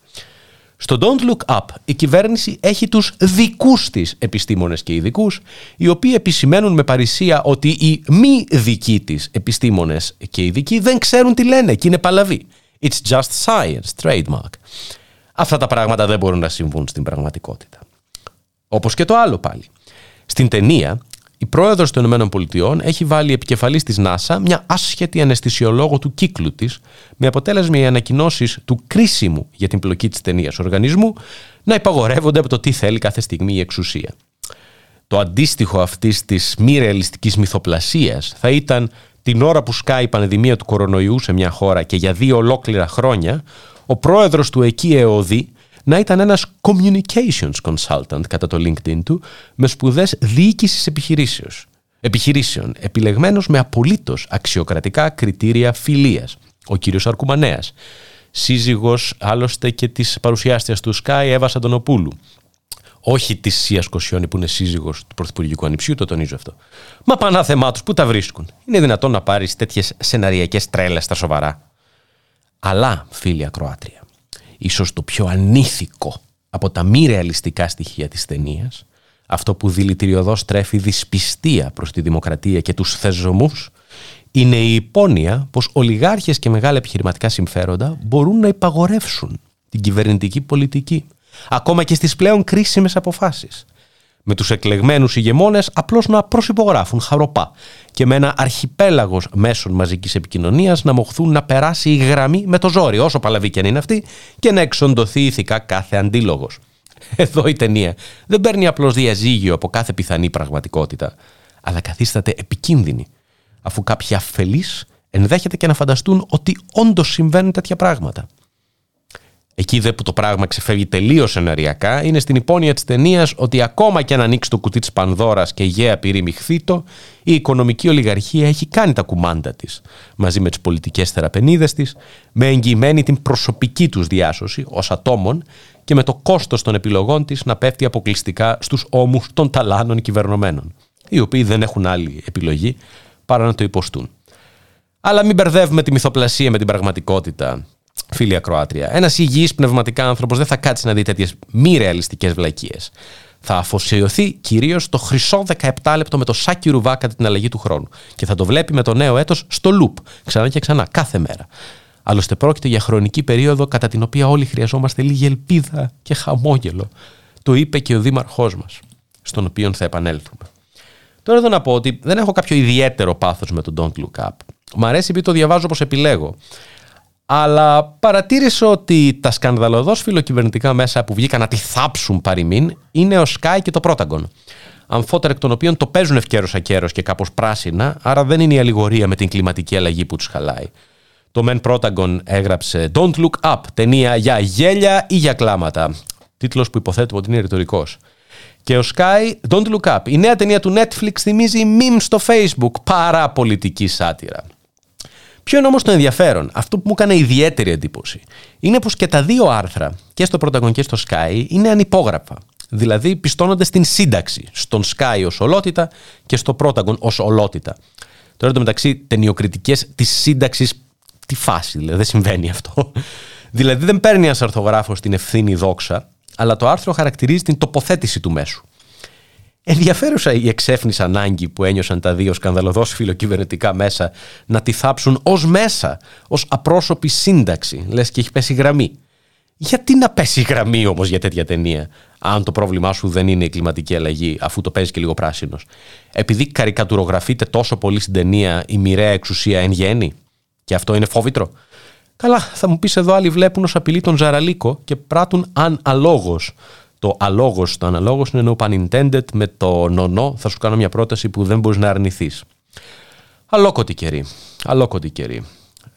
Στο Don't Look Up η κυβέρνηση έχει τους δικούς της επιστήμονες και ειδικούς, οι οποίοι επισημαίνουν με παρησία ότι οι μη δικοί της επιστήμονες και ειδικοί δεν ξέρουν τι λένε και είναι παλαβοί. It's just science, trademark. Αυτά τα πράγματα δεν μπορούν να συμβούν στην πραγματικότητα. Όπως και το άλλο πάλι. Στην ταινία η πρόεδρος των ΗΠΑ έχει βάλει επικεφαλής της ΝΑΣΑ μια άσχετη αναισθησιολόγο του κύκλου της, με αποτέλεσμα οι ανακοινώσεις του κρίσιμου για την πλοκή της ταινίας οργανισμού να υπαγορεύονται από το τι θέλει κάθε στιγμή η εξουσία. Το αντίστοιχο αυτής της μη ρεαλιστικής μυθοπλασίας θα ήταν την ώρα που σκάει η πανδημία του κορονοϊού σε μια χώρα και για δύο ολόκληρα χρόνια, ο πρόεδρος του εκεί ΕΟΔΗ να ήταν ένας communications consultant κατά το LinkedIn του με σπουδές διοίκησης επιχειρήσεως. επιχειρήσεων, επιλεγμένος με απολύτως αξιοκρατικά κριτήρια φιλίας. Ο κύριος Αρκουμανέας, σύζυγος άλλωστε και της παρουσιάστριας του Sky Εύα Αντωνοπούλου. Όχι της Σίας Κοσιόνη που είναι σύζυγος του Πρωθυπουργικού Ανιψιού, το τονίζω αυτό. Μα πανάθεμά τους, πού τα βρίσκουν. Είναι δυνατόν να πάρεις τέτοιες σεναριακές τρέλες στα σοβαρά. Αλλά, φίλοι Ακροάτρια, ίσως το πιο ανήθικο από τα μη ρεαλιστικά στοιχεία της ταινίας, αυτό που δηλητηριωδώς τρέφει δυσπιστία προς τη δημοκρατία και τους θεσμούς, είναι η υπόνοια πως ολιγάρχες και μεγάλα επιχειρηματικά συμφέροντα μπορούν να υπαγορεύσουν την κυβερνητική πολιτική, ακόμα και στις πλέον κρίσιμες αποφάσεις με τους εκλεγμένους ηγεμόνες απλώς να προσυπογράφουν χαροπά και με ένα αρχιπέλαγος μέσων μαζικής επικοινωνίας να μοχθούν να περάσει η γραμμή με το ζόρι, όσο παλαβή και αν είναι αυτή, και να εξοντωθεί ηθικά κάθε αντίλογος. Εδώ η ταινία δεν παίρνει απλώς διαζύγιο από κάθε πιθανή πραγματικότητα, αλλά καθίσταται επικίνδυνη, αφού κάποιοι αφελείς ενδέχεται και να φανταστούν ότι όντως συμβαίνουν τέτοια πράγματα. Εκεί δε που το πράγμα ξεφεύγει τελείως εναριακά είναι στην υπόνοια της ταινίας ότι ακόμα και αν ανοίξει το κουτί της Πανδώρας και γέα πυρήμη χθήτο, η οικονομική ολιγαρχία έχει κάνει τα κουμάντα της μαζί με τις πολιτικές θεραπενίδες της, με εγγυημένη την προσωπική τους διάσωση ως ατόμων και με το κόστος των επιλογών της να πέφτει αποκλειστικά στους ώμους των ταλάνων κυβερνομένων, οι οποίοι δεν έχουν άλλη επιλογή παρά να το υποστούν. Αλλά μην μπερδεύουμε τη μυθοπλασία με την πραγματικότητα φίλη ακροάτρια. Ένας υγιής πνευματικά άνθρωπος δεν θα κάτσει να δει τέτοιες μη ρεαλιστικές βλακίες. Θα αφοσιωθεί κυρίως το χρυσό 17 λεπτό με το σάκι ρουβά κατά την αλλαγή του χρόνου. Και θα το βλέπει με το νέο έτος στο loop, ξανά και ξανά, κάθε μέρα. Άλλωστε πρόκειται για χρονική περίοδο κατά την οποία όλοι χρειαζόμαστε λίγη ελπίδα και χαμόγελο. Το είπε και ο δήμαρχός μας, στον οποίο θα επανέλθουμε. Τώρα εδώ να πω ότι δεν έχω κάποιο ιδιαίτερο πάθος με το Don't Look Up. Μ' αρέσει επειδή το διαβάζω όπως επιλέγω. Αλλά παρατήρησα ότι τα σκανδαλωδώς φιλοκυβερνητικά μέσα που βγήκαν να τη θάψουν παροιμήν είναι ο Sky και το Protagon. Αμφότερα εκ των οποίων το παίζουν ευκαίρως ακέρο και κάπως πράσινα, άρα δεν είναι η αλληγορία με την κλιματική αλλαγή που τους χαλάει. Το Men Protagon έγραψε Don't Look Up, ταινία για γέλια ή για κλάματα. Τίτλος που υποθέτω ότι είναι ρητορικός. Και ο Sky, Don't Look Up. Η νέα ταινία του Netflix θυμίζει meme στο Facebook. Παρά πολιτική σάτυρα. Ποιο είναι όμως το ενδιαφέρον, αυτό που μου έκανε ιδιαίτερη εντύπωση, είναι πως και τα δύο άρθρα, και στο Πρωταγωνικό και στο Sky, είναι ανυπόγραφα. Δηλαδή πιστώνονται στην σύνταξη, στον Sky ως ολότητα και στο Πρόταγκον ως ολότητα. Τώρα μεταξύ ταινιοκριτικές της σύνταξης, τι φάση, δηλαδή δεν συμβαίνει αυτό. δηλαδή δεν παίρνει ένας αρθογράφο την ευθύνη δόξα, αλλά το άρθρο χαρακτηρίζει την τοποθέτηση του μέσου. Ενδιαφέρουσα η εξέφνης ανάγκη που ένιωσαν τα δύο σκανδαλωδώ φιλοκυβερνητικά μέσα να τη θάψουν ως μέσα, ως απρόσωπη σύνταξη, λες και έχει πέσει γραμμή. Γιατί να πέσει γραμμή όμως για τέτοια ταινία, αν το πρόβλημά σου δεν είναι η κλιματική αλλαγή, αφού το παίζεις και λίγο πράσινος; Επειδή καρικατουρογραφείται τόσο πολύ στην ταινία η μοιραία εξουσία εν γέννη, και αυτό είναι φόβητρο; Καλά, θα μου πεις εδώ άλλοι βλέπουν ως απειλή τον Ζαραλίκο και πράττουν αν αλόγως το αλόγος, το αναλόγος είναι no pun intended με το νονό θα σου κάνω μια πρόταση που δεν μπορείς να αρνηθείς. Αλόκοτη καιρή. Αλόκοτη καιρή.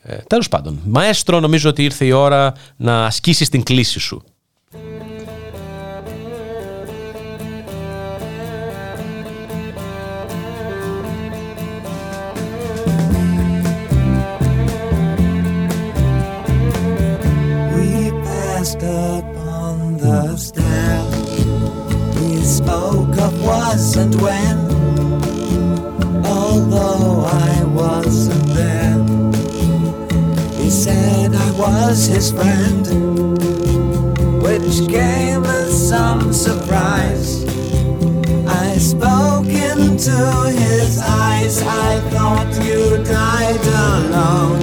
Ε, τέλος πάντων, μαέστρο νομίζω ότι ήρθε η ώρα να ασκήσεις την κλίση σου. Was and when, although I wasn't there. He said I was his friend, which came as some surprise. I spoke into his eyes, I thought you died alone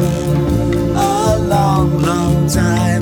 a long, long time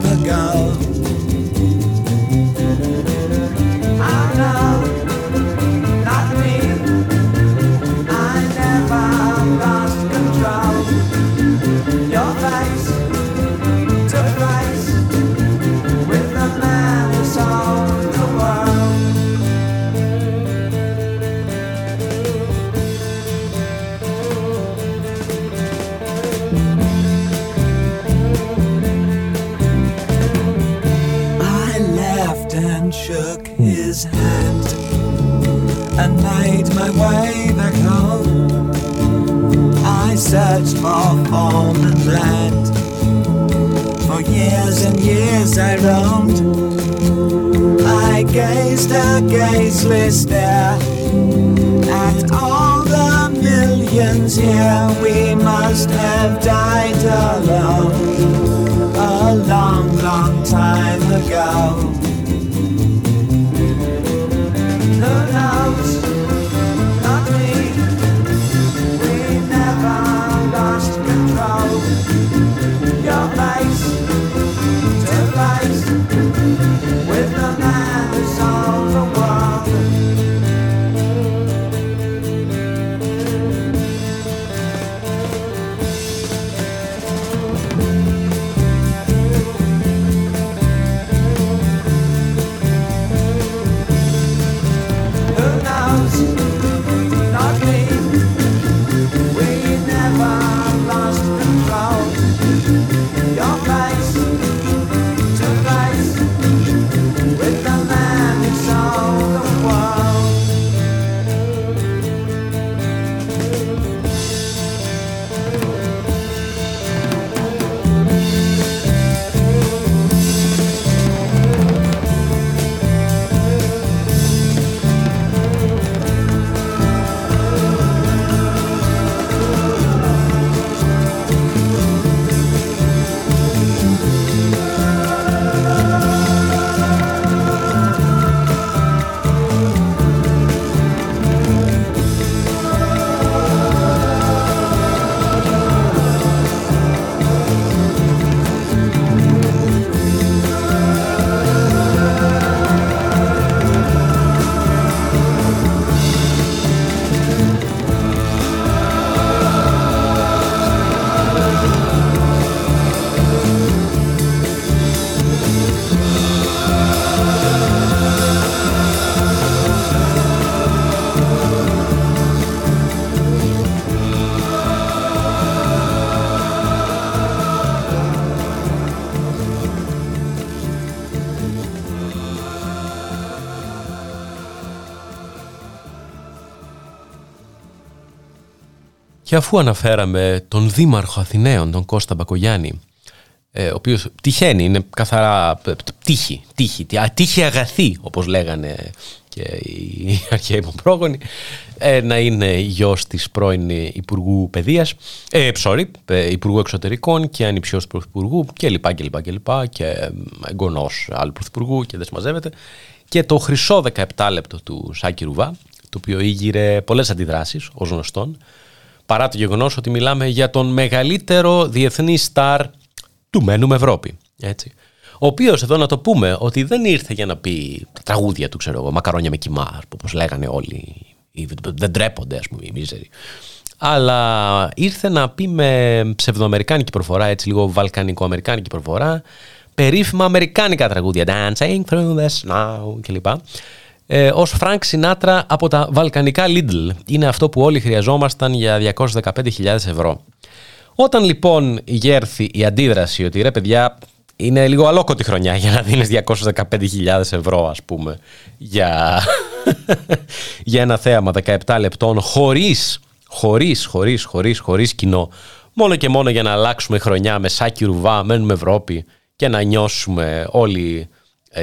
searched for and land. For years and years I roamed. I gazed a gazeless stare at all the millions here. We must have died alone a long, long time ago. Και αφού αναφέραμε τον Δήμαρχο Αθηναίων, τον Κώστα Μπακογιάννη, ε, ο οποίος τυχαίνει, είναι καθαρά τύχη, τύχη, τύχη αγαθή, όπως λέγανε και οι [laughs] αρχαίοι μου πρόγονοι, ε, να είναι γιος της πρώην Υπουργού Παιδείας, ε, sorry, ε, Υπουργού Εξωτερικών και ανιψιός Πρωθυπουργού και λοιπά και λοιπά και λοιπά και εγγονός άλλου Πρωθυπουργού και δεν συμμαζεύεται. Και το χρυσό 17 λεπτό του Σάκη Ρουβά, το οποίο ήγηρε πολλές αντιδράσεις ως γνωστόν, παρά το γεγονός ότι μιλάμε για τον μεγαλύτερο διεθνή στάρ του μένουμε Ευρώπη. Έτσι. Ο οποίος εδώ να το πούμε ότι δεν ήρθε για να πει τα τραγούδια του, ξέρω εγώ, μακαρόνια με κοιμά, όπως λέγανε όλοι. Δεν τρέπονται, ας πούμε, οι μίζεροι. Αλλά ήρθε να πει με ψευδοαμερικάνικη προφορά, έτσι λίγο βαλκανικο-αμερικάνικη προφορά, περίφημα αμερικάνικα τραγούδια. Dancing through the snow κλπ. Ε, ως Φρανκ Σινάτρα από τα βαλκανικά Lidl. Είναι αυτό που όλοι χρειαζόμασταν για 215.000 ευρώ. Όταν λοιπόν εγέρθη η αντίδραση ότι ρε παιδιά είναι λίγο αλόκοτη χρονιά για να δίνεις 215.000 ευρώ ας πούμε για, [laughs] για ένα θέαμα 17 λεπτών χωρίς, χωρίς, χωρίς, χωρίς, χωρίς κοινό μόνο και μόνο για να αλλάξουμε χρονιά με Σάκη Ρουβά, μένουμε Ευρώπη και να νιώσουμε όλοι ε,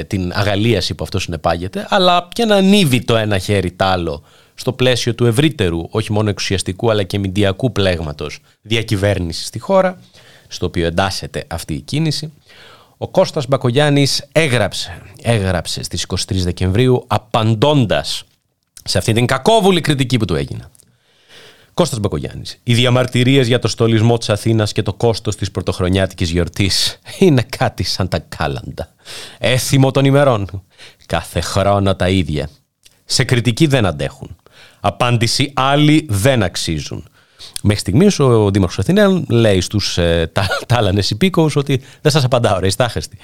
την αγαλίαση που αυτό συνεπάγεται αλλά και να ανήβει το ένα χέρι τ' άλλο στο πλαίσιο του ευρύτερου, όχι μόνο εξουσιαστικού αλλά και μηντιακού πλέγματος διακυβέρνησης στη χώρα, στο οποίο εντάσσεται αυτή η κίνηση. Ο Κώστας Μπακογιάννης έγραψε, έγραψε στις 23 Δεκεμβρίου απαντώντας σε αυτή την κακόβουλη κριτική που του έγινε. Κώστας Μπακογιάννης. Οι διαμαρτυρίες για το στολισμό της Αθήνας και το κόστος της πρωτοχρονιάτικης γιορτής είναι κάτι σαν τα κάλαντα. Έθιμο των ημερών. Κάθε χρόνο τα ίδια. Σε κριτική δεν αντέχουν. Απάντηση άλλοι δεν αξίζουν. Μέχρι στιγμής ο Δήμαρχος Αθηναίων λέει στους ε, τάλανες υπήκοους ότι δεν σας απαντάω, ρε, ιστάχεστη.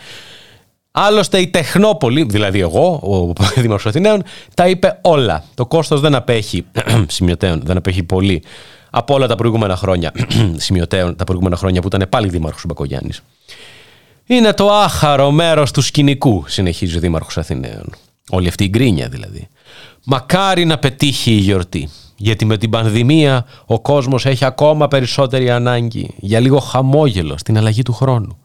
Άλλωστε η Τεχνόπολη, δηλαδή εγώ, ο [laughs] Δήμαρχο Αθηναίων, τα είπε όλα. Το κόστος δεν απέχει, [clears throat] σημειωτέων, δεν απέχει πολύ από όλα τα προηγούμενα χρόνια, [clears throat] σημειωτέων, τα προηγούμενα χρόνια που ήταν πάλι Δήμαρχος Μπακογιάννης. Είναι το άχαρο μέρος του σκηνικού, συνεχίζει ο Δήμαρχος Αθηναίων. Όλη αυτή η γκρίνια δηλαδή. Μακάρι να πετύχει η γιορτή. Γιατί με την πανδημία ο κόσμος έχει ακόμα περισσότερη ανάγκη για λίγο χαμόγελο στην αλλαγή του χρόνου.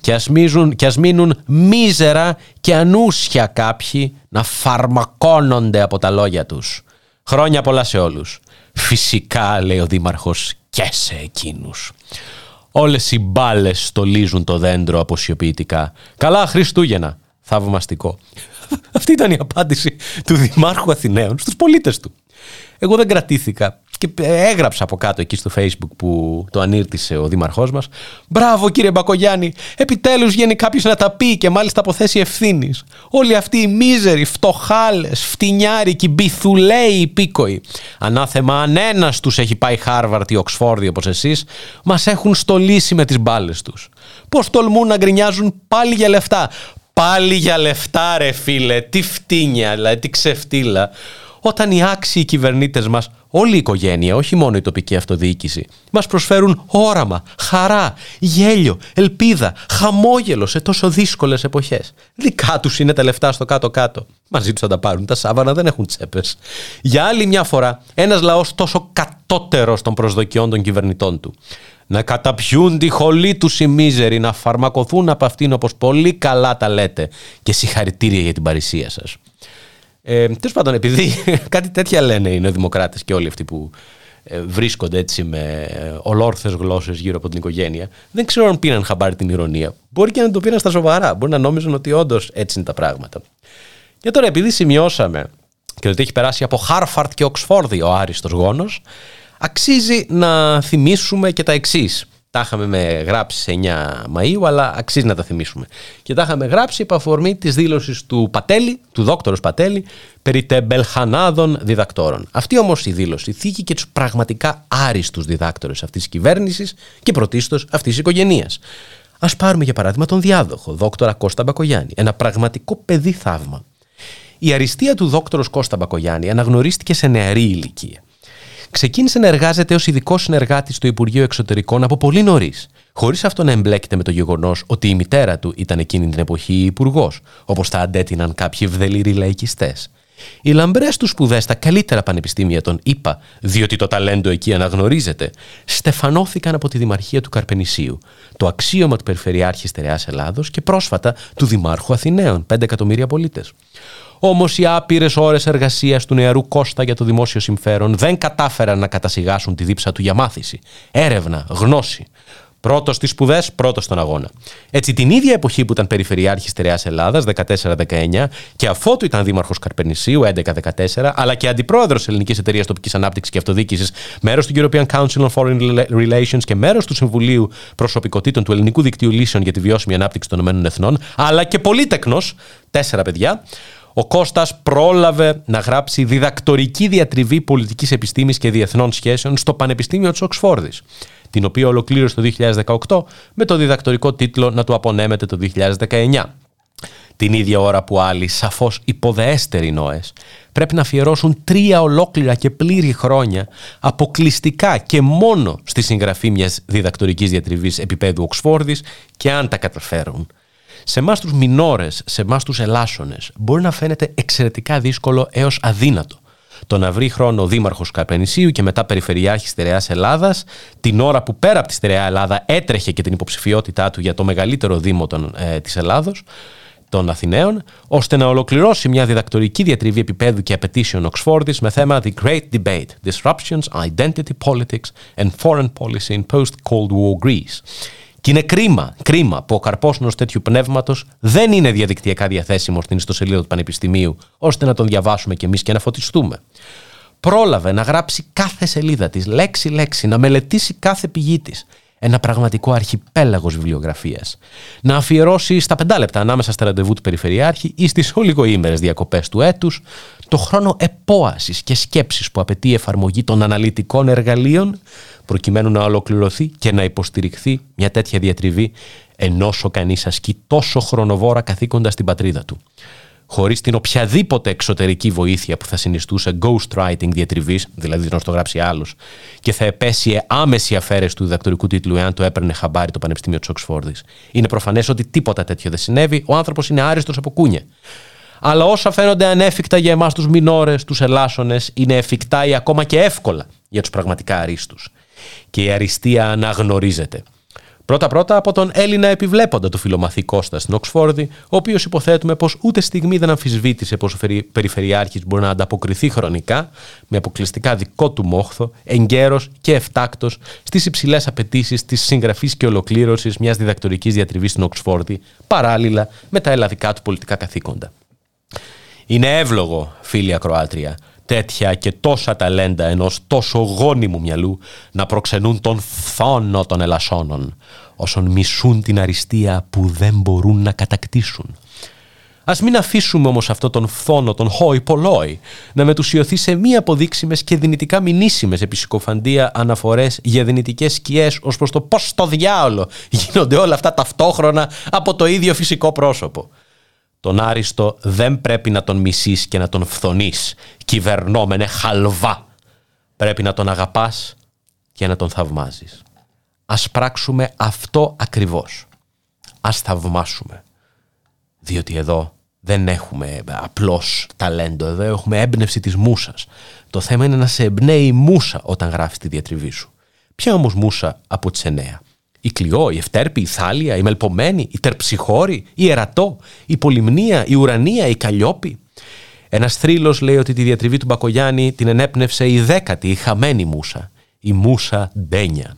Και ας, μίζουν, και ας μείνουν μίζερα και ανούσια κάποιοι να φαρμακώνονται από τα λόγια τους. Χρόνια πολλά σε όλους. Φυσικά, λέει ο Δήμαρχος, και σε εκείνους. Όλες οι μπάλες στολίζουν το δέντρο αποσιοποιητικά. Καλά Χριστούγεννα. Θαυμαστικό. [laughs] Αυτή ήταν η απάντηση του Δημάρχου Αθηναίων στους πολίτες του. Εγώ δεν κρατήθηκα και έγραψα από κάτω εκεί στο facebook που το ανήρτησε ο δήμαρχός μας «Μπράβο κύριε Μπακογιάννη, επιτέλους βγαίνει κάποιος να τα πει και μάλιστα από θέση ευθύνης. Όλοι αυτοί οι μίζεροι, φτωχάλες, φτηνιάρικοι, μπιθουλέοι υπήκοοι. Ανάθεμα αν ένας τους έχει πάει Χάρβαρτ ή Οξφόρδη όπως εσείς, μας έχουν στολίσει με τις μπάλες τους. Πώς τολμούν να γκρινιάζουν πάλι για λεφτά. Πάλι για λεφτά ρε φίλε, τι φτύνια, δηλαδή τι ξεφτύλα. Όταν οι άξιοι κυβερνήτες μας, όλη η οικογένεια, όχι μόνο η τοπική αυτοδιοίκηση, μας προσφέρουν όραμα, χαρά, γέλιο, ελπίδα, χαμόγελο σε τόσο δύσκολες εποχές. Δικά τους είναι τα λεφτά στο κάτω-κάτω. Μαζί τους θα τα πάρουν, τα σάβανα δεν έχουν τσέπες. Για άλλη μια φορά, ένας λαός τόσο κατώτερος των προσδοκιών των κυβερνητών του να καταπιούν τη χολή τους οι μίζεροι, να φαρμακοθούν από αυτήν όπως πολύ καλά τα λέτε και συγχαρητήρια για την παρησία σας. Ε, Τέλος πάντων, επειδή [laughs] κάτι τέτοια λένε οι νεοδημοκράτες και όλοι αυτοί που ε, βρίσκονται έτσι με ολόρθες γλώσσες γύρω από την οικογένεια, δεν ξέρω αν πήραν χαμπάρι την ηρωνία. Μπορεί και να το πήραν στα σοβαρά. Μπορεί να νόμιζαν ότι όντως έτσι είναι τα πράγματα. Και τώρα, επειδή σημειώσαμε και ότι έχει περάσει από Χάρφαρτ και Οξφόρδη ο άριστος γόνος, Αξίζει να θυμίσουμε και τα εξής. Τα είχαμε με γράψεις σε 9 Μαΐου, αλλά αξίζει να τα θυμίσουμε. Και τα είχαμε γράψει υπό αφορμή της δήλωσης του Πατέλη, του δόκτωρος Πατέλη, περί τεμπελχανάδων διδακτόρων. Αυτή όμως η δήλωση θίγει και τους πραγματικά άριστους διδάκτορες αυτής της κυβέρνησης και πρωτίστως αυτής της οικογένειας. Α πάρουμε για παράδειγμα τον διάδοχο, δόκτωρα Κώστα Μπακογιάννη, ένα πραγματικό παιδί θαύμα. Η αριστεία του δόκτωρος Κώστα Μπακογιάννη αναγνωρίστηκε σε νεαρή ηλικία. Ξεκίνησε να εργάζεται ως ειδικό συνεργάτης στο Υπουργείο Εξωτερικών από πολύ νωρίς, χωρίς αυτό να εμπλέκεται με το γεγονός ότι η μητέρα του ήταν εκείνη την εποχή υπουργός, όπως τα αντέτειναν κάποιοι ευδελήροι λαϊκιστές. Οι λαμπρές του σπουδές στα καλύτερα πανεπιστήμια των ΗΠΑ, διότι το ταλέντο εκεί αναγνωρίζεται, στεφανώθηκαν από τη Δημαρχία του Καρπενησίου, το αξίωμα του Περιφερειάρχης Στερεά Ελλάδος και πρόσφατα του Δημάρχου Αθηναίων, 5 εκατομμύρια πολίτες. Όμως οι άπειρες ώρες εργασίας του νεαρού Κώστα για το δημόσιο συμφέρον δεν κατάφεραν να κατασυγάσουν τη δίψα του για μάθηση, έρευνα, γνώση. Πρώτος στις σπουδές, πρώτος στον αγώνα. Έτσι, την ίδια εποχή που ήταν Περιφερειάρχης Στερεά Ελλάδας, 14-19, και αφότου ήταν Δήμαρχος Καρπενησίου, 11-14, αλλά και Αντιπρόεδρος Ελληνικής Εταιρείας Τοπικής Ανάπτυξης και Αυτοδιοίκησης, μέρος του European Council on Foreign Relations και μέρος του Συμβουλίου Προσωπικότητων του Ελληνικού Δικτύου Λύσεων για τη Βιώσιμη Ανάπτυξη των ΗΕ, αλλά και πολύτεκνο, τέσσερα παιδιά, ο Κώστας πρόλαβε να γράψει διδακτορική διατριβή πολιτικής επιστήμης και διεθνών σχέσεων στο Πανεπιστήμιο της Οξφόρδης, την οποία ολοκλήρωσε το 2018 με το διδακτορικό τίτλο να του απονέμεται το 2019. Την ίδια ώρα που άλλοι, σαφώς υποδεέστεροι νόες, πρέπει να αφιερώσουν τρία ολόκληρα και πλήρη χρόνια αποκλειστικά και μόνο στη συγγραφή μιας διδακτορικής διατριβής επίπεδου Οξφόρδης και αν τα καταφέρουν – σε εμάς τους μινόρες, σε εμάς τους ελάσσονε, μπορεί να φαίνεται εξαιρετικά δύσκολο έως αδύνατο. Το να βρει χρόνο ο Δήμαρχος Καρπενησίου και μετά Περιφερειάρχης Στερεά Ελλάδας, την ώρα που πέρα από τη Στερεά Ελλάδα έτρεχε και την υποψηφιότητά του για το μεγαλύτερο Δήμο ε, της Ελλάδος, των Αθηναίων, ώστε να ολοκληρώσει μια διδακτορική διατριβή επίπεδου και απαιτήσεων Οξφόρδης με θέμα The Great Debate, Disruptions, Identity Politics and Foreign Policy in Post-Cold War Greece και είναι κρίμα, κρίμα που ο καρπό ενό τέτοιου πνεύματος δεν είναι διαδικτυακά διαθέσιμος στην ιστοσελίδα του Πανεπιστημίου, ώστε να τον διαβάσουμε κι εμείς και να φωτιστούμε. Πρόλαβε να γράψει κάθε σελίδα της, λέξη-λέξη, να μελετήσει κάθε πηγή της. Ένα πραγματικό αρχιπέλαγος βιβλιογραφίας. Να αφιερώσει στα πεντάλεπτα ανάμεσα στα ραντεβού του Περιφερειάρχη ή στις ολιγοήμερες διακοπές του έτους το χρόνο επόασης και σκέψης που απαιτεί η εφαρμογή των αναλυτικών εργαλείων προκειμένου να ολοκληρωθεί και να υποστηριχθεί μια τέτοια διατριβή ενώ ο κανεί ασκεί τόσο χρονοβόρα καθήκοντα στην πατρίδα του. Χωρίς την οποιαδήποτε εξωτερική βοήθεια που θα συνιστούσε ghostwriting διατριβής, δηλαδή την ορθογράψει άλλο, και θα επέσυε άμεση αφαίρεση του διδακτορικού τίτλου εάν το έπαιρνε χαμπάρι το Πανεπιστήμιο της Οξφόρδης. Είναι προφανές ότι τίποτα τέτοιο δεν συνέβη, ο άνθρωπος είναι άριστος από κούνια. Αλλά όσα φαίνονται ανέφικτα για εμάς τους μινόρες, τους ελάσσονε, είναι εφικτά ή ακόμα και εύκολα για τους πραγματικά αρίστους και η αριστεία αναγνωρίζεται. Πρώτα-πρώτα από τον Έλληνα επιβλέποντα του φιλομαθή Κώστας στην Οξφόρδη, ο οποίος υποθέτουμε πως ούτε στιγμή δεν αμφισβήτησε πως ο Περιφερειάρχης μπορεί να ανταποκριθεί χρονικά, με αποκλειστικά δικό του μόχθο, εγκαίρος και εφτάκτος στις υψηλές απαιτήσεις της συγγραφής και ολοκλήρωσης μιας διδακτορικής διατριβής στην Οξφόρδη, παράλληλα με τα ελλαδικά του πολιτικά καθήκοντα. Είναι εύλογο, φίλοι Ακροάτρια, τέτοια και τόσα ταλέντα ενός τόσο γόνιμου μυαλού να προξενούν τον φόνο των ελασσόνων, όσων μισούν την αριστεία που δεν μπορούν να κατακτήσουν. Α μην αφήσουμε όμως αυτό τον φθόνο, τον χόι πολλόι, να μετουσιωθεί σε μη αποδείξιμες και δυνητικά μηνύσιμες επισυκοφαντία αναφορές για δυνητικές σκιές ως προς το πώς στο διάολο γίνονται όλα αυτά ταυτόχρονα από το ίδιο φυσικό πρόσωπο. Τον Άριστο δεν πρέπει να τον μισείς και να τον φθονείς, κυβερνόμενε χαλβά. Πρέπει να τον αγαπάς και να τον θαυμάζεις. Ας πράξουμε αυτό ακριβώς. Ας θαυμάσουμε. Διότι εδώ δεν έχουμε απλώς ταλέντο, εδώ έχουμε έμπνευση της μουσας. Το θέμα είναι να σε εμπνέει η μουσα όταν γράφεις τη διατριβή σου. Ποια όμως μουσα από τις εννέα; Η Κλειό, η Ευτέρπη, η Θάλια, η Μελπομένη, η Τερψυχώρη, η Ερατό, η Πολυμνία, η Ουρανία, η Καλλιόπη. Ένας θρύλος λέει ότι τη διατριβή του Μπακογιάννη την ενέπνευσε η δέκατη, η χαμένη μουσα, η μουσα Ντένια.